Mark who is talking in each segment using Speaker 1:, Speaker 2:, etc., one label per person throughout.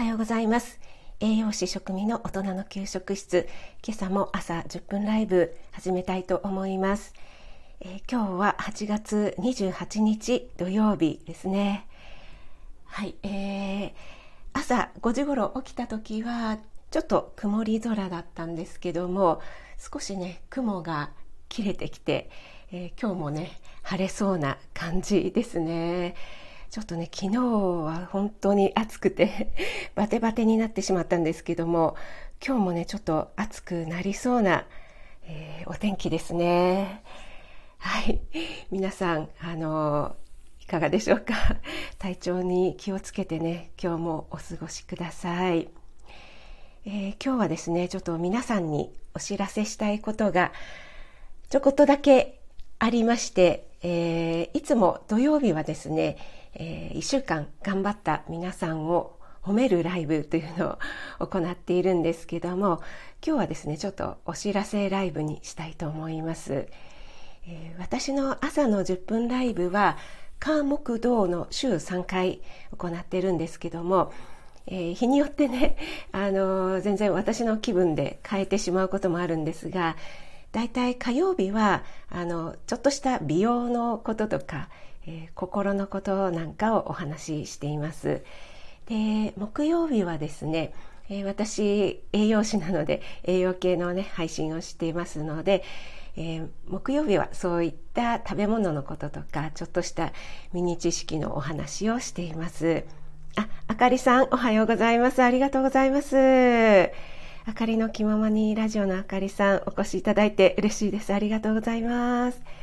Speaker 1: はようございます。栄養士食味の大人の給食室。今朝も朝10分ライブ始めたいと思います、えー、今日は8月28日土曜日ですね。はい、えー、朝5時頃起きた時はちょっと曇り空だったんですけども少しね雲が切れてきて、えー、今日もね晴れそうな感じですね。ちょっとね昨日は本当に暑くて バテバテになってしまったんですけども今日もねちょっと暑くなりそうな、えー、お天気ですね。はい。皆さんあのいかがでしょうか？体調に気をつけてね今日もお過ごしください、えー、今日はですねちょっと皆さんにお知らせしたいことがちょこっとだけありまして、えー、いつも土曜日はですねえー、1週間頑張った皆さんを褒めるライブというのを行っているんですけども今日はですねちょっとお知らせライブにしたいと思います、えー、私の朝の10分ライブは火木道の週3回行ってるんですけども、えー、日によってね、あのー、全然私の気分で変えてしまうこともあるんですがだいたい火曜日はあのちょっとした美容のこととかえー、心のことなんかをお話ししています。で木曜日はですね、えー、私栄養士なので栄養系のね配信をしていますので、えー、木曜日はそういった食べ物のこととかちょっとしたミニ知識のお話をしています。あ、あかりさんおはようございます。ありがとうございます。あかりの気ままにラジオのあかりさんお越しいただいて嬉しいです。ありがとうございます。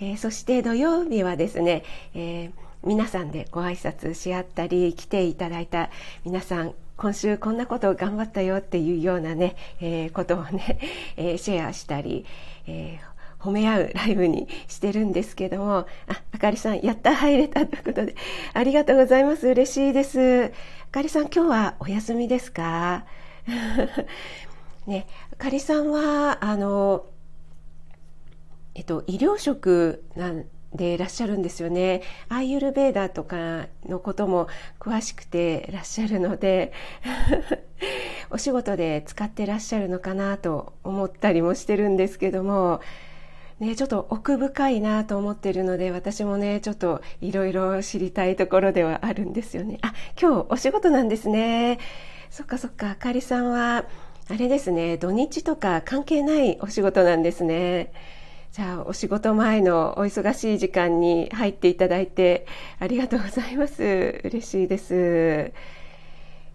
Speaker 1: えー、そして土曜日はですね、えー、皆さんでご挨拶し合ったり来ていただいた皆さん今週こんなことを頑張ったよっていうようなね、えー、ことをね、えー、シェアしたり、えー、褒め合うライブにしてるんですけども、あ、あかりさん、やった入れたということで、ありがとうございます。嬉しいです。あかりさん、今日はお休みですか？ね、あかりさんは、あの、えっと、医療職なんでいらっしゃるんですよね。アイユルベーダーとかのことも詳しくていらっしゃるので お仕事で使ってらっしゃるのかなと思ったりもしてるんですけども、ね、ちょっと奥深いなと思ってるので、私もね、ちょっといろいろ知りたいところではあるんですよね。あ、今日お仕事なんですね。そっかそっか、あかりさんは、あれですね、土日とか関係ないお仕事なんですね。じゃあお仕事前のお忙しい時間に入っていただいてありがとうございます嬉しいです、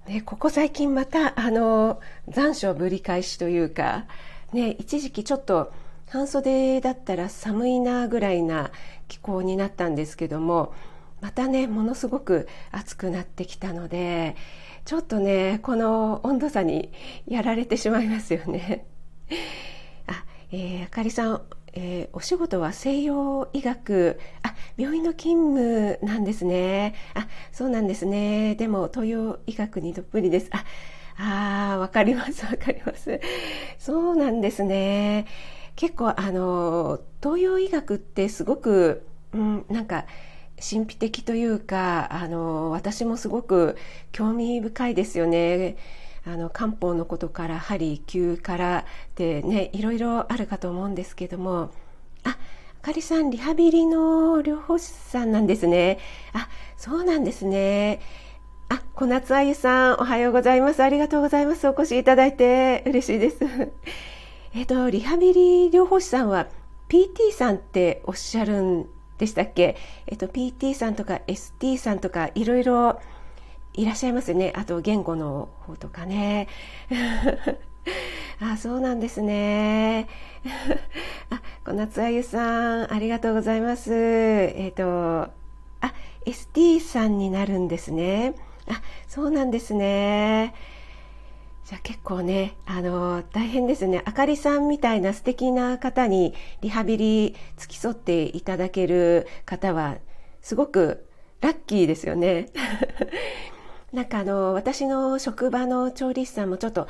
Speaker 1: ね、ここ最近またあの残暑ぶり返しというか、ね、一時期ちょっと半袖だったら寒いなぐらいな気候になったんですけどもまたねものすごく暑くなってきたのでちょっとねこの温度差にやられてしまいますよね。あ、えー、あかりさんえー、お仕事は西洋医学あ病院の勤務なんですね。あそうなんですね。でも東洋医学にどっぷりです。ああわかります わかります。そうなんですね。結構あの東洋医学ってすごく、うん、なんか神秘的というかあの私もすごく興味深いですよね。あの漢方のことから針灸からってねいろいろあるかと思うんですけどもあかりさんリハビリの療法士さんなんですね。あそうなんですね。あ小夏あゆさんおはようございます。ありがとうございます。お越しいただいて嬉しいです。えっとリハビリ療法士さんは PT さんっておっしゃるんでしたっけ？えっと PT さんとか ST さんとかいろいろいらっしゃいますね。あと言語の方とかね。あ、そうなんですね。あ、小夏あゆさん、ありがとうございます。えっ、ー、と、あ、ST さんになるんですね。あ、そうなんですね。じゃあ結構ね、あの、大変ですね。あかりさんみたいな素敵な方にリハビリ付き添っていただける方は、すごくラッキーですよね。なんかあの、私の職場の調理師さんもちょっと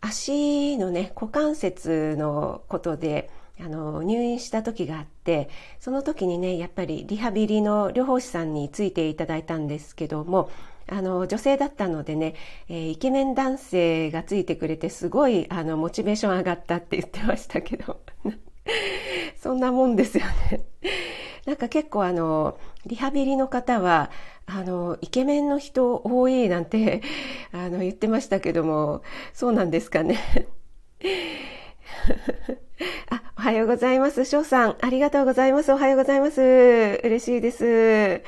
Speaker 1: 足のね、股関節のことで、あの、入院した時があって、その時にね、やっぱりリハビリの療法士さんについていただいたんですけども、あの女性だったのでね、えー、イケメン男性がついてくれてすごいあのモチベーション上がったって言ってましたけど。そんなもんですよね。なんか結構あのリハビリの方はあのイケメンの人多い なんてあの言ってましたけどもそうなんですかね あ、おはようございます。翔さん、ありがとうございます。おはようございます。嬉しいです。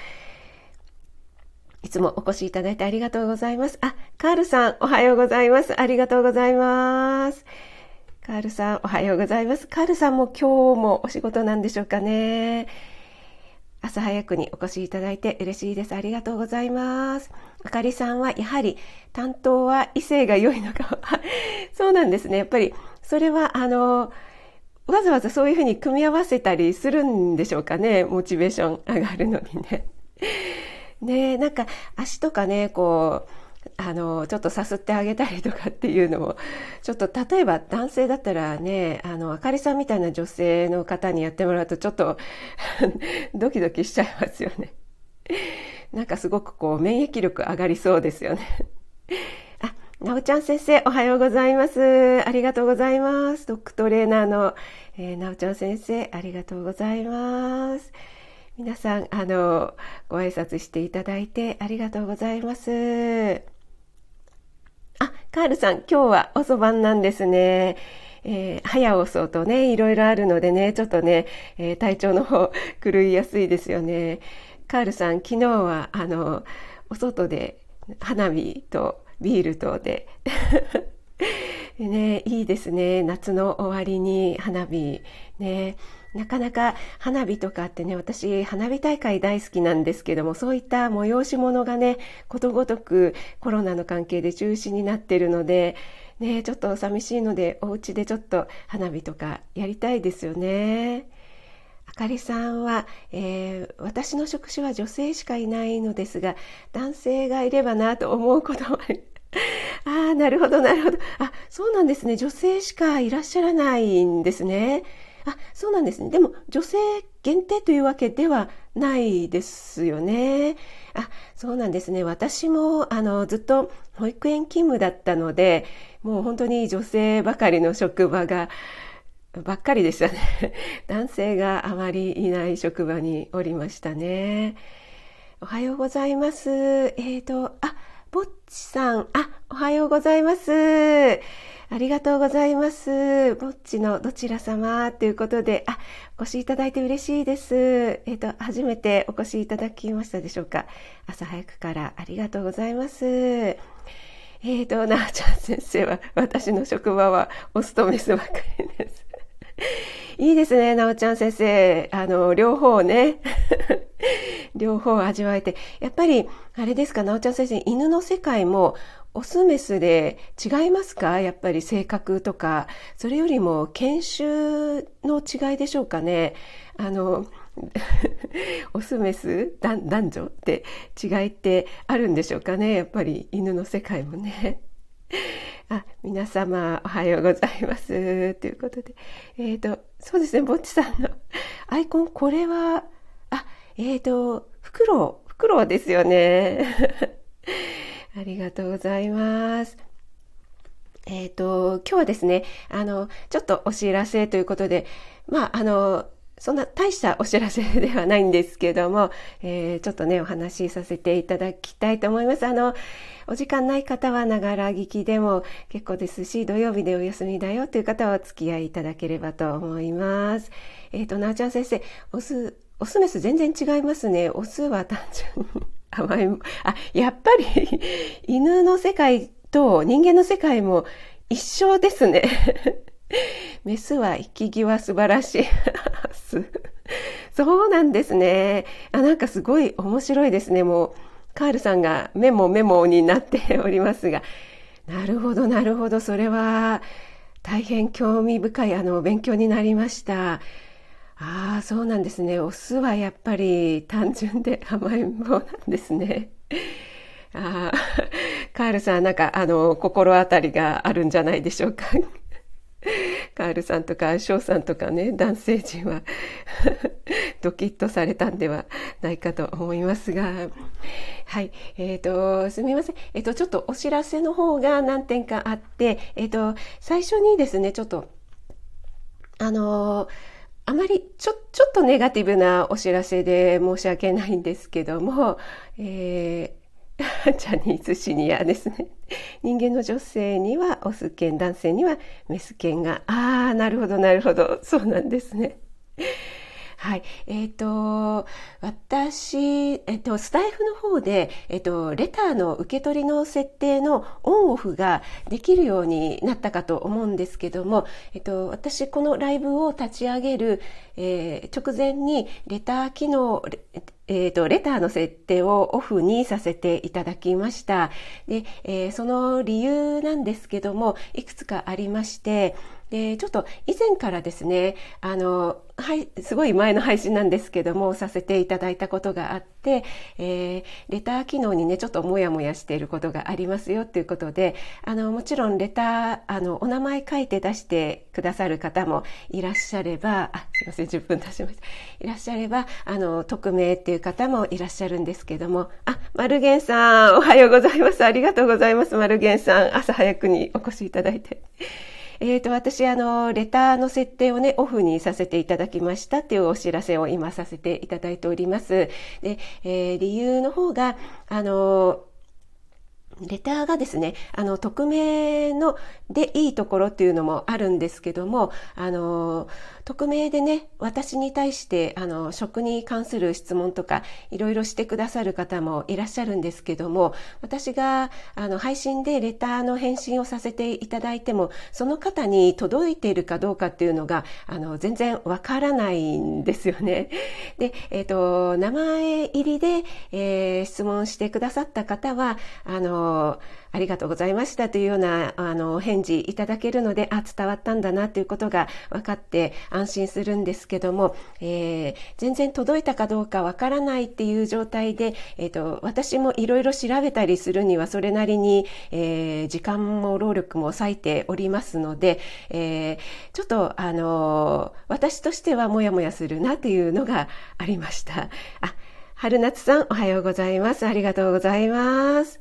Speaker 1: いつもお越しいただいてありがとうございます。あ、カールさん、おはようございます。ありがとうございます。カールさん、おはようございます。カールさんも今日もお仕事なんでしょうかね。朝早くにお越しいただいて嬉しいです。ありがとうございます。あかりさんはやはり担当は異性が良いのか。そうなんですね。やっぱりそれはあの、わざわざそういうふうに組み合わせたりするんでしょうかね。モチベーション上がるのにね。ねなんか足とかね、こう、あの、ちょっとさすってあげたりとかっていうのも、ちょっと例えば男性だったらね、あの、あかりさんみたいな女性の方にやってもらうとちょっと ドキドキしちゃいますよね。なんかすごくこう免疫力上がりそうですよね。あ、なおちゃん先生おはようございます。ありがとうございます。ドッグトレーナーの、えー、なおちゃん先生ありがとうございます。皆さん、あの、ご挨拶していただいてありがとうございます。あ、カールさん、今日は遅番なんですね。えー、早遅とね、いろいろあるのでね、ちょっとね、えー、体調の方 狂いやすいですよね。カールさん、昨日は、あの、お外で花火とビールとで ね、いいですね。夏の終わりに花火。ね。なかなか花火とかってね、私、花火大会大好きなんですけども、そういった催し物がね、ことごとくコロナの関係で中止になってるので、ね、ちょっと寂しいので、お家でちょっと花火とかやりたいですよね。あかりさんは、えー、私の職種は女性しかいないのですが、男性がいればなと思うこともありああ、なるほど、なるほど。あ、そうなんですね。女性しかいらっしゃらないんですね。あ、そうなんですね。でも、女性限定というわけではないですよね。あ、そうなんですね。私も、あの、ずっと保育園勤務だったので、もう本当に女性ばかりの職場が、ばっかりでしたね。男性があまりいない職場におりましたね。おはようございます。えっ、ー、と、あ、ぼっちさん、あ、おはようございます。ありがとうございます。ぼっちのどちら様ということで、あ、お越しいただいて嬉しいです。えっ、ー、と、初めてお越しいただきましたでしょうか。朝早くからありがとうございます。えーと、なあちゃん先生は、私の職場はオスとメスばかりです。いいですね、なおちゃん先生。あの、両方ね。両方味わえて。やっぱり、あれですか、なおちゃん先生、犬の世界も、オスメスで違いますか？やっぱり性格とか。それよりも、研修の違いでしょうかね？あの、オスメス男女って違いってあるんでしょうかね？やっぱり犬の世界もね。あ、皆様おはようございます。ということで。えっ、ー、と、そうですね、ぼっちさんのアイコン、これは、あ、えっ、ー、と、フクロウ、フクロウですよね。ありがとうございます。えっ、ー、と、今日はですね、あの、ちょっとお知らせということで、まあ、あの、そんな大したお知らせではないんですけども、えー、ちょっとね、お話しさせていただきたいと思います。あの、お時間ない方はながら聞きでも結構ですし、土曜日でお休みだよという方はお付き合いいただければと思います。えっ、ー、と、なおちゃん先生、オス、オスメス全然違いますね。オスは単純に甘い、あ、やっぱり 犬の世界と人間の世界も一緒ですね。メスは生き際素晴らしい。そうなんですね。あ、なんかすごい面白いですね。もう、カールさんがメモメモになっておりますが。なるほど、なるほど。それは、大変興味深い、あの、勉強になりました。ああ、そうなんですね。オスはやっぱり単純で甘いものなんですね。ああ、カールさん、なんか、あの、心当たりがあるんじゃないでしょうか。カールさんとか翔さんとかね男性陣は ドキッとされたんではないかと思いますがはいえっ、ー、とすみませんえっ、ー、とちょっとお知らせの方が何点かあってえっ、ー、と最初にですねちょっとあのあまりちょちょっとネガティブなお知らせで申し訳ないんですけども、えー ジャニーズシニアですね。人間の女性にはオス犬、男性にはメス犬が、ああ、なるほど、なるほど、そうなんですね。はい。えっ、ー、と、私、えっ、ー、と、スタイフの方で、えっ、ー、と、レターの受け取りの設定のオンオフができるようになったかと思うんですけども、えっと、私、このライブを立ち上げる、え直前に、レター機能、えっ、ー、と、レターの設定をオフにさせていただきました。で、えー、その理由なんですけども、いくつかありまして、で、ちょっと以前からですね、あの、はい、すごい前の配信なんですけども、させていただいたことがあって、えー、レター機能にね、ちょっともやもやしていることがありますよっていうことで、あの、もちろんレター、あの、お名前書いて出してくださる方もいらっしゃれば、あ、すいません、10分出しました。いらっしゃれば、あの、匿名っていう方もいらっしゃるんですけども、あ、マルゲンさん、おはようございます。ありがとうございます、マルゲンさん。朝早くにお越しいただいて。えっ、ー、と、私、あの、レターの設定をね、オフにさせていただきましたっていうお知らせを今させていただいております。で、えー、理由の方が、あの、レターがですね、あの、匿名のでいいところっていうのもあるんですけども、あの、匿名でね、私に対して、あの、食に関する質問とか、いろいろしてくださる方もいらっしゃるんですけども、私が、あの、配信でレターの返信をさせていただいても、その方に届いているかどうかっていうのが、あの、全然わからないんですよね。で、えっ、ー、と、名前入りで、えー、質問してくださった方は、あの、ありがとうございましたというようなあの返事いただけるのであ伝わったんだなということが分かって安心するんですけども、えー、全然届いたかどうか分からないっていう状態で、えーと、私もいろいろ調べたりするにはそれなりに、えー、時間も労力も割いておりますので、えー、ちょっとあの私としてはモヤモヤするなというのがありました。あ春夏さんおはようございます。ありがとうございます。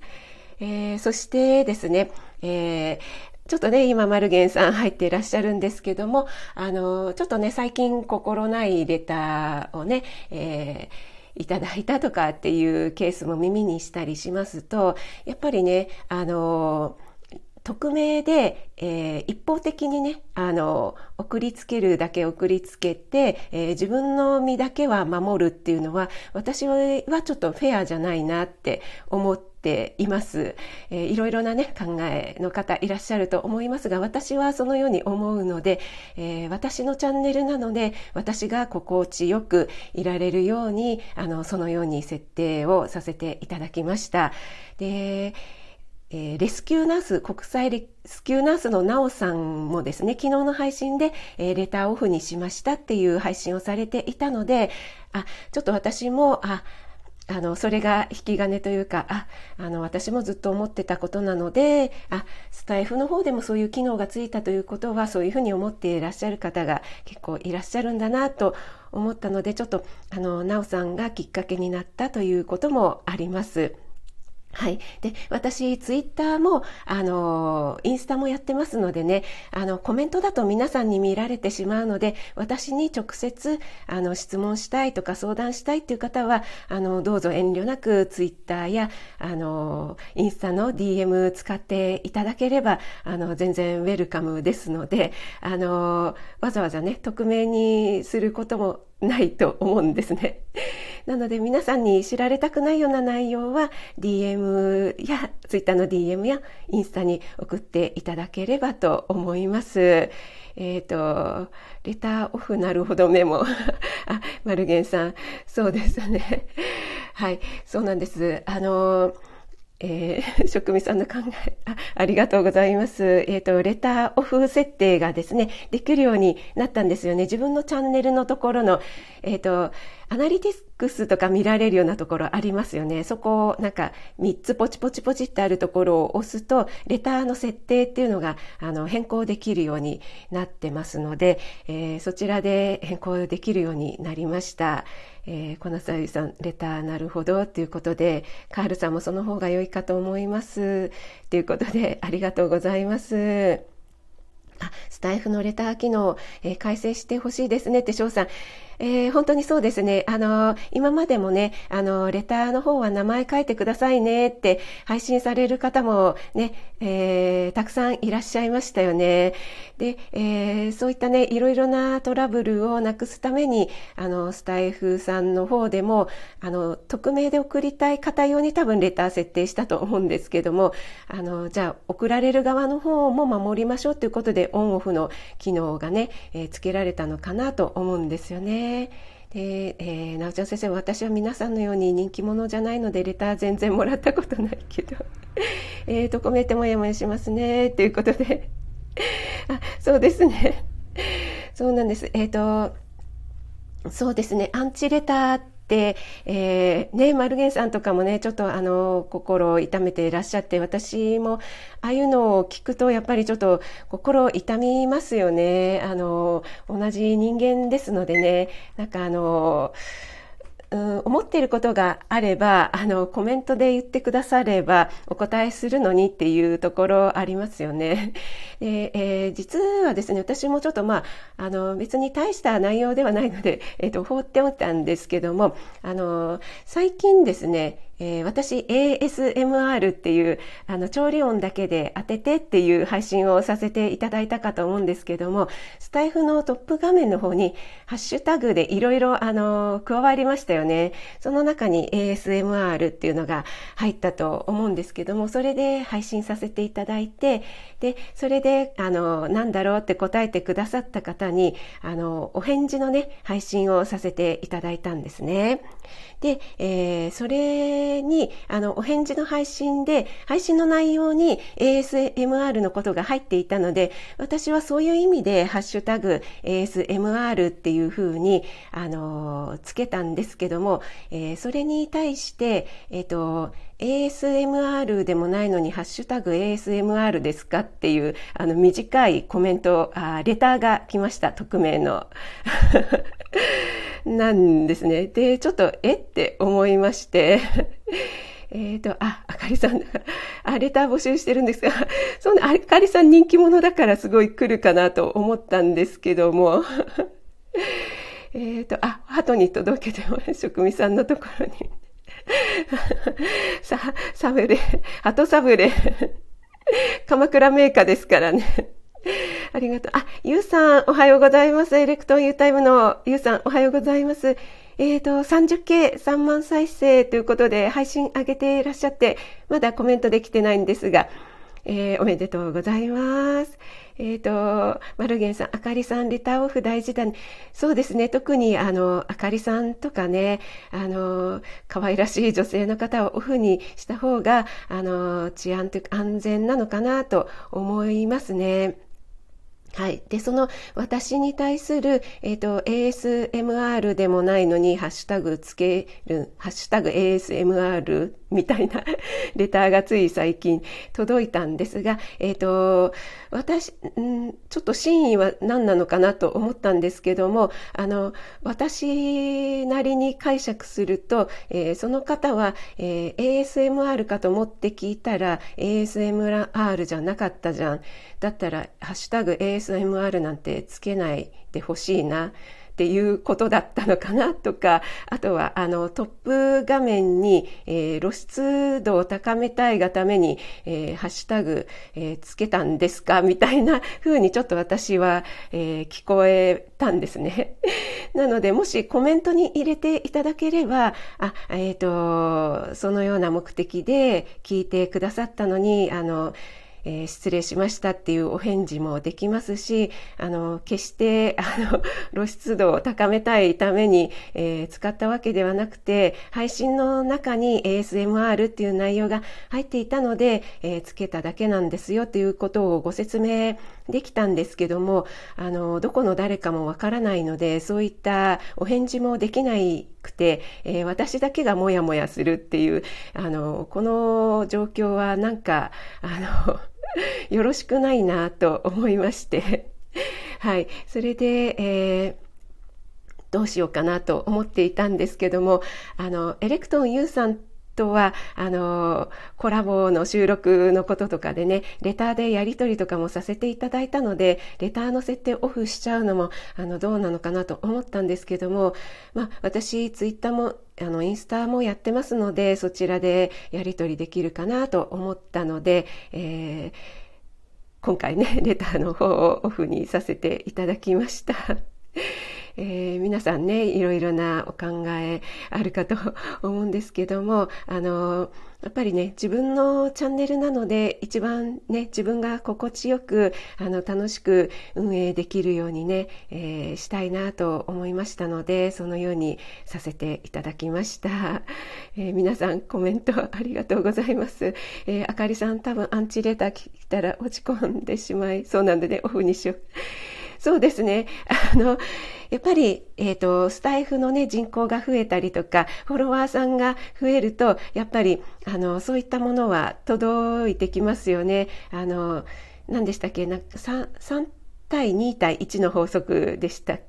Speaker 1: えー、そしてですね、えーちょっとね、今、マルゲンさん入っていらっしゃるんですけども、あの、ちょっとね、最近心ないレターをね、えー、いただいたとかっていうケースも耳にしたりしますと、やっぱりね、あの、匿名で、えー、一方的にね、あの、送りつけるだけ送りつけて、えー、自分の身だけは守るっていうのは、私はちょっとフェアじゃないなって思っています。えー、いろいろなね、考えの方いらっしゃると思いますが、私はそのように思うので、えー、私のチャンネルなので、私が心地よくいられるように、あの、そのように設定をさせていただきました。で、えー、レスキューナース、国際レスキューナースのなおさんもですね、昨日の配信で、えー、レターオフにしましたっていう配信をされていたので、あ、ちょっと私も、あ、あの、それが引き金というか、あ、あの、私もずっと思ってたことなので、あ、スタイフの方でもそういう機能がついたということは、そういうふうに思っていらっしゃる方が結構いらっしゃるんだなと思ったので、ちょっと、あの、なおさんがきっかけになったということもあります。はい。で、私、ツイッターも、あの、インスタもやってますのでね、あの、コメントだと皆さんに見られてしまうので、私に直接、あの、質問したいとか相談したいっていう方は、あの、どうぞ遠慮なくツイッターや、あの、インスタの DM 使っていただければ、あの、全然ウェルカムですので、あの、わざわざね、匿名にすることもないと思うんですね。なので皆さんに知られたくないような内容は DM や Twitter の DM やインスタに送っていただければと思います。えっ、ー、と、レターオフなるほどメモ。あ、マルゲンさん、そうですね。はい、そうなんです。あの、えー、職味さんの考えあ、ありがとうございます。えっ、ー、と、レターオフ設定がですね、できるようになったんですよね。自分のチャンネルのところの、えっ、ー、と、アナリティクスとか見られるようなところありますよね。そこをなんか3つポチポチポチってあるところを押すと、レターの設定っていうのがあの変更できるようになってますので、えー、そちらで変更できるようになりました。えー、小夏あゆさん、レターなるほどということで、カールさんもその方が良いかと思います。ということで、ありがとうございます。あ、スタイフのレター機能、えー、改正してほしいですねって翔さん、えー、本当にそうですね。あの、今までもね、あの、レターの方は名前書いてくださいねって配信される方もね、え、たくさんいらっしゃいましたよね。で、え、そういったね、いろいろなトラブルをなくすために、あの、スタイフさんの方でも、あの、匿名で送りたい方用に多分レター設定したと思うんですけども、あの、じゃあ、送られる側の方も守りましょうということで、オンオフの機能がね、えー、つけられたのかなと思うんですよね。で、えー、なおちゃん先生私は皆さんのように人気者じゃないのでレター全然もらったことないけど。えーとコメントもやもやしますね。ということで。あそうですね。そうなんです。えっ、ー、とそうですね。アンチレター、でえー、ね、マルゲンさんとかもね、ちょっとあの、心を痛めていらっしゃって、私も、ああいうのを聞くと、やっぱりちょっと心を痛みますよね。あの、同じ人間ですのでね、なんかあの、思っていることがあれば、あの、コメントで言ってくだされば、お答えするのにっていうところありますよね。でえー、実はですね、私もちょっとまあ、あの、別に大した内容ではないので、えっ、ー、と、放っておったんですけども、あの、最近ですね、えー、私 ASMR っていうあの調理音だけで当ててっていう配信をさせていただいたかと思うんですけどもスタイフのトップ画面の方にハッシュタグでいろいろあの加わりましたよね。その中に ASMR っていうのが入ったと思うんですけどもそれで配信させていただいてでそれであのなんだろうって答えてくださった方にあのお返事のね配信をさせていただいたんですね。で、えー、それに、あの、お返事の配信で、配信の内容に ASMR のことが入っていたので、私はそういう意味で、ハッシュタグ ASMR っていうふうに、あの、つけたんですけども、えー、それに対して、えっ、ー、と、ASMR でもないのに、ハッシュタグ ASMR ですかっていう、あの、短いコメント、あレターが来ました、匿名の。なんですね。で、ちょっと、えって思いまして、えっと、あ、あかりさん、あ、レター募集してるんですが、そんな、あかりさん人気者だからすごい来るかなと思ったんですけども、えっと、あ、鳩に届けても、職味さんのところに。さ、サブレ、鳩サブレ、鎌倉メーカーですからね。ありがとう。あ、ゆうさん、おはようございます。エレクトンユータイムのゆうさん、おはようございます。えっ、ー、と、30K、3万再生ということで配信上げていらっしゃって、まだコメントできてないんですが、えー、おめでとうございます。えっ、ー、と、マルゲンさん、あかりさん、レターオフ大事だね。そうですね。特に、あの、あかりさんとかね、あの、可愛らしい女性の方をオフにした方が、あの、治安というか安全なのかなと思いますね。はい。で、その私に対する、えっ、ー、と、ASMR でもないのに、ハッシュタグつける、ハッシュタグ ASMR みたいな レターがつい最近届いたんですが、えっ、ー、と、私、んちょっと真意は何なのかなと思ったんですけども、あの、私なりに解釈すると、えー、その方は、えー、ASMR かと思って聞いたら、ASMR じゃなかったじゃん。だったら、ハッシュタグ ASMR なんてつけないでほしいな。っていうことだったのかなとか、あとはあのトップ画面に、えー、露出度を高めたいがために、えー、ハッシュタグ、えー、つけたんですかみたいな風にちょっと私は、え聞こえたんですね。なので、もしコメントに入れていただければ、あ、えっ、と、そのような目的で聞いてくださったのに、あの、えー、失礼しましたっていうお返事もできますし、あの、決して、あの、露出度を高めたいために、えー、使ったわけではなくて、配信の中に ASMR っていう内容が入っていたので、えー、つけただけなんですよということをご説明できたんですけども、あの、どこの誰かもわからないので、そういったお返事もできないくて、えー、私だけがモヤモヤするっていう、あの、この状況はなんか、あの、よろしくないなと思いまして、はい、それで、えー、どうしようかなと思っていたんですけども、あの、エレクトン U さんとは、あの、コラボの収録のこととかでね、レターでやり取りとかもさせていただいたので、レターの設定オフしちゃうのも、あの、どうなのかなと思ったんですけども、まあ、私、ツイッターもあの、インスタもやってますので、そちらでやり取りできるかなと思ったので、えー、今回ね、レターの方をオフにさせていただきました。えー、皆さんね、いろいろなお考えあるかと思うんですけども、あの、やっぱりね、自分のチャンネルなので、一番ね、自分が心地よく、あの、楽しく運営できるようにね、えー、したいなと思いましたので、そのようにさせていただきました。えー、皆さんコメントありがとうございます。えー、あかりさん多分アンチレター来たら落ち込んでしまいそうなのでね、オフにしよう。そうですね。あの、やっぱり、えっ、ー、と、スタイフのね、人口が増えたりとか、フォロワーさんが増えると、やっぱり、あの、そういったものは届いてきますよね。あの、何でしたっけ？なんか 3, 3対2対1の法則でした。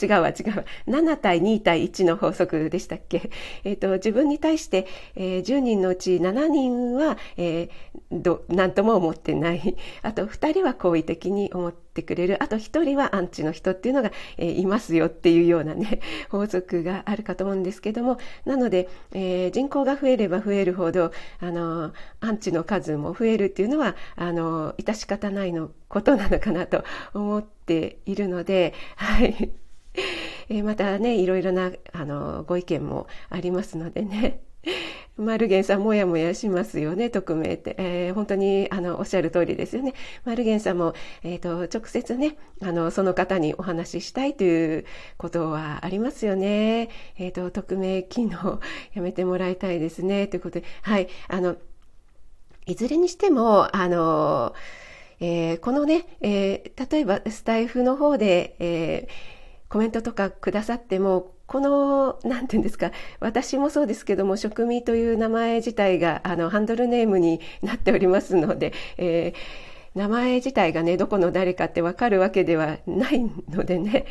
Speaker 1: 違うわ違うわ。7対2対1の法則でしたっけ、えーと、自分に対して、えー、10人のうち7人は、えー、ど何とも思ってない。あと2人は好意的に思ってくれるあと1人はアンチの人っていうのが、えー、いますよっていうようなね 法則があるかと思うんですけどもなので、えー、人口が増えれば増えるほどあのアンチの数も増えるっていうのはあの致し方ないのことなのかなと思っているので、はい。えまたね、いろいろなあのご意見もありますのでね。マルゲンさんもやもやしますよね、匿名って。えー、本当にあのおっしゃる通りですよね。マルゲンさんも、えーと、直接ねあの、その方にお話ししたいということはありますよね。えーと、匿名機能やめてもらいたいですね。ということで、はい、あの、いずれにしても、あの、えー、このね、えー、例えばスタイフの方で、えー、コメントとかくださっても、この、なんていうんですか、私もそうですけども、職味という名前自体が、あの、ハンドルネームになっておりますので、えー、名前自体がね、どこの誰かってわかるわけではないのでね、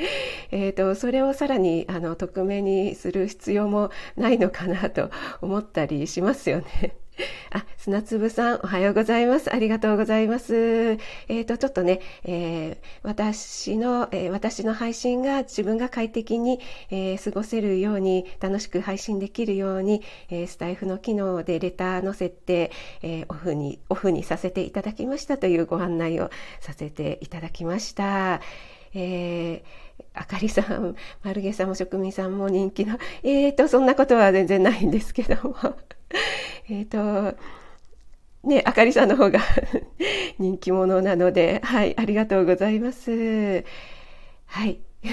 Speaker 1: えっ、ー、と、それをさらに、あの、匿名にする必要もないのかなと思ったりしますよね。あ、砂粒さん、おはようございます。ありがとうございます。えっ、ー、と、ちょっとね、えー、私の、えー、私の配信が自分が快適に、え、過ごせるように、楽しく配信できるように、え、スタイフの機能でレターの設定、え、オフに、オフにさせていただきましたというご案内をさせていただきました。え、あかりさん、丸毛さんも職人さんも人気の、えーと、そんなことは全然ないんですけども。えっと、ね、あかりさんの方が 人気者なので、はい、ありがとうございます。はい。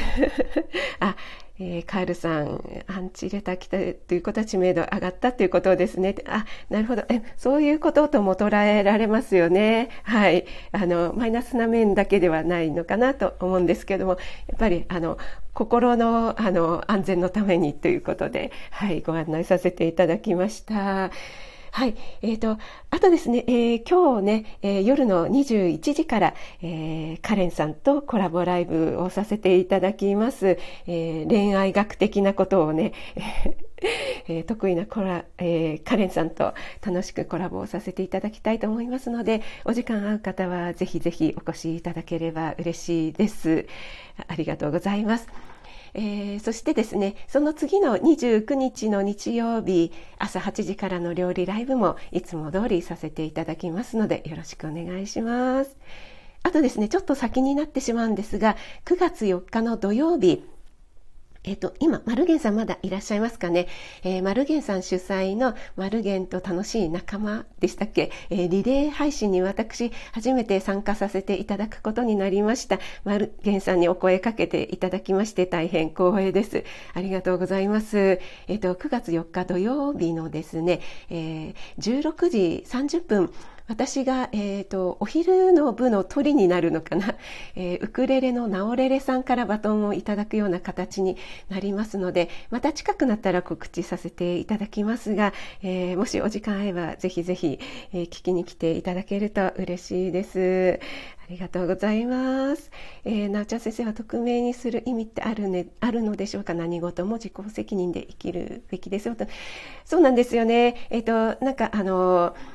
Speaker 1: あ、えー、カールさん、アンチレター来たということは知名度上がったということですね。あ、なるほど。え、そういうこととも捉えられますよね。はい。あの、マイナスな面だけではないのかなと思うんですけども、やっぱり、あの、心の、あの、安全のためにということで、はい、ご案内させていただきました。はい。えっ、ー、と、あとですね、えー、今日ね、えー、夜の21時から、えー、カレンさんとコラボライブをさせていただきます。えー、恋愛学的なことをね、えー、得意なコラ、えー、カレンさんと楽しくコラボをさせていただきたいと思いますので、お時間合う方はぜひぜひお越しいただければ嬉しいです。ありがとうございます。えー、そしてですね、その次の29日の日曜日、朝8時からの料理ライブもいつも通りさせていただきますので、よろしくお願いします。あとですね、ちょっと先になってしまうんですが、9月4日の土曜日、えっ、と、今、マルゲンさんまだいらっしゃいますかね？えー、マルゲンさん主催のマルゲンと楽しい仲間でしたっけ、えー、リレー配信に私、初めて参加させていただくことになりました。マルゲンさんにお声かけていただきまして大変光栄です。ありがとうございます。えっ、と、9月4日土曜日のですね、えー、16時30分、私が、えーと、お昼の部の鳥になるのかな、えー、ウクレレのナオレレさんからバトンをいただくような形になりますのでまた近くなったら告知させていただきますが、えー、もしお時間合えばぜひぜひ、えー、聞きに来ていただけると嬉しいです。ありがとうございます。えー、なおちゃん先生は匿名にする意味ってあるね、あるのでしょうか？何事も自己責任で生きるべきですよと。そうなんですよね。えっ、ー、と、なんかあのー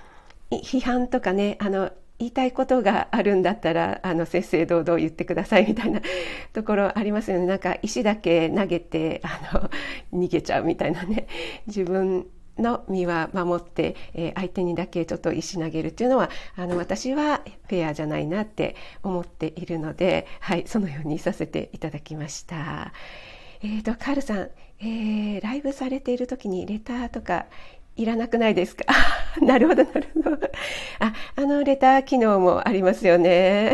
Speaker 1: 批判とかねあの言いたいことがあるんだったらあの正々堂々言ってくださいみたいな ところありますよねなんか石だけ投げてあの逃げちゃうみたいなね自分の身は守って、えー、相手にだけちょっと石投げるっていうのはあの私はフェアじゃないなって思っているので、はい、そのようにさせていただきました。えーと、カールさん、えー、ライブされている時にレターとかいらなくないですか？なるほど、なるほど。あ、あのレター機能もありますよね。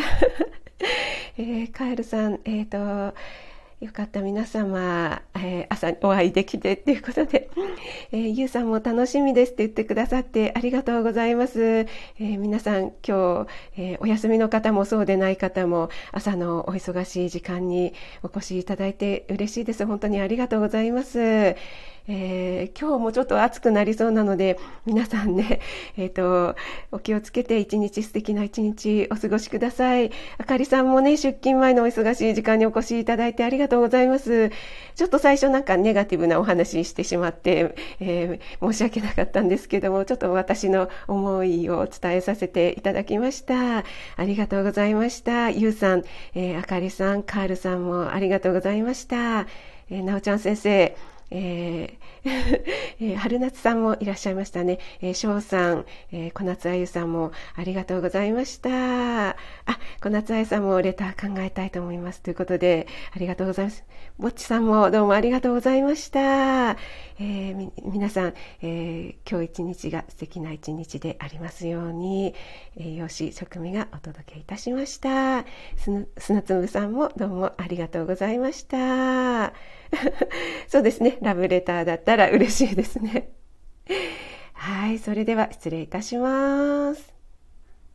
Speaker 1: えー、カエルさん、えっ、ー、と、よかった皆様、えー、朝お会いできてっていうことで、えー、ゆうさんも楽しみですって言ってくださってありがとうございます。えー、皆さん今日、えー、お休みの方もそうでない方も朝のお忙しい時間にお越しいただいて嬉しいです。本当にありがとうございます。えー、今日もちょっと暑くなりそうなので、皆さんね、えっ、ー、と、お気をつけて一日素敵な一日お過ごしください。あかりさんもね、出勤前のお忙しい時間にお越しいただいてありがとうございます。ちょっと最初なんかネガティブなお話してしまって、えー、申し訳なかったんですけども、ちょっと私の思いを伝えさせていただきました。ありがとうございました。ゆうさん、え、あかりさん、カールさんもありがとうございました。え、なおちゃん先生、えー えー、春夏さんもいらっしゃいましたね。えー、翔さん、えー、小夏あゆさんもありがとうございました。あ、小夏あゆさんもレター考えたいと思います。ということで、ありがとうございます。ぼっちさんもどうもありがとうございました。えー、皆さん、えー、今日一日が素敵な一日でありますように、栄養士職味がお届けいたしました。砂粒さんもどうもありがとうございました。そうですね。ラブレターだったら嬉しいですね。はい。それでは失礼いたします。